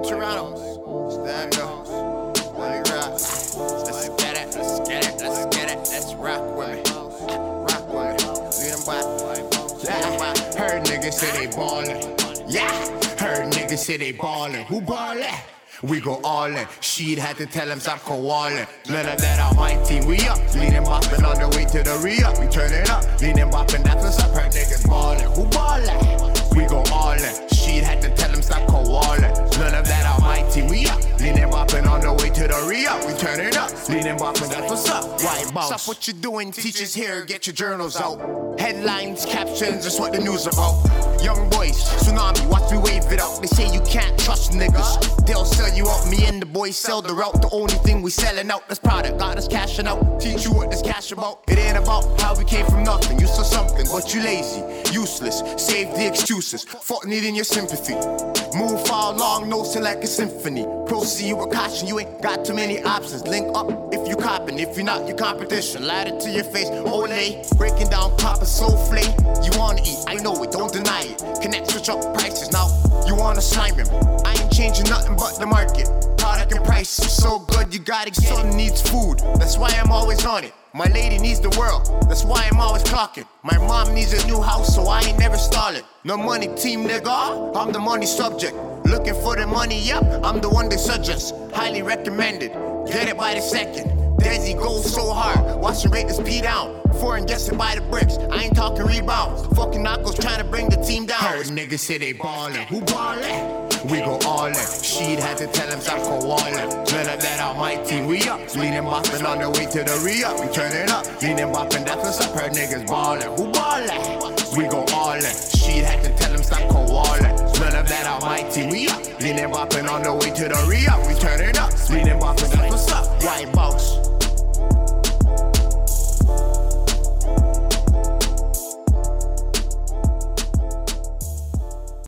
McDonald's. Stand up. Let me rock. Let's get it, let's get it, let's get it, let's rock with me. Rock with me. Lead them them by. Heard niggas say they ballin'. Yeah. Heard niggas say they ballin'. Who ballin'? We go all in. She'd had to tell him stop koalin'. None of that on my team. We up. Leanin' boppin' on the way to the re-up. We turn it up. Leanin' boppin', that's up. Boppin', what's up. YBOSS. Stop what you doing. Teachers here. Get your journals out. Headlines, captions, that's what the news about. Young boys, tsunami, watch me wave it out. They say you can't trust niggas. They'll sell you out. Me and the boys sell the route. The only thing we selling out this product. Got us cashing out. Teach you what this cash about. It ain't about how we came from nothing. You saw something, but you lazy, useless. Save the excuses. Fuck needing your sympathy. Move far along, notes like a symphony. Proceed with caution, you ain't got too many options. Link up if you copping, if you're not, your competition. Light it to your face, oh, Olay. Breaking down copper so flay. You wanna eat, I know it, don't deny it. Connect, switch up prices now. You wanna slime him. I ain't changing nothing but the market. Product and price so good, you gotta get Son needs food, that's why I'm always on it. My lady needs the world, that's why I'm always clocking. My mom needs a new house, so I ain't never stalling. No money team, nigga, I'm the money subject. Looking for the money, yep, I'm the one they suggest. Highly recommended, get it by the second. Dezzy goes so hard, watch him rate this P down. Foreign guessing by the bricks, I ain't talking rebounds. Fucking knuckles trying to bring the team down niggas say they ballin'. Who ballin'? We go all in. She'd had to tell him stop calling. Turn up that on my team, we up. Leanin' boppin' on the way to the re up. We turn it up. Leanin' boppin', that's what's up. Her niggas ballin'. Who ballin'? We go all in. She'd had to tell him stop calling. Turn up that on my team, we up. Leanin' boppin' on the way to the re up. We turn it up. Leanin' boppin', that's what's up. Why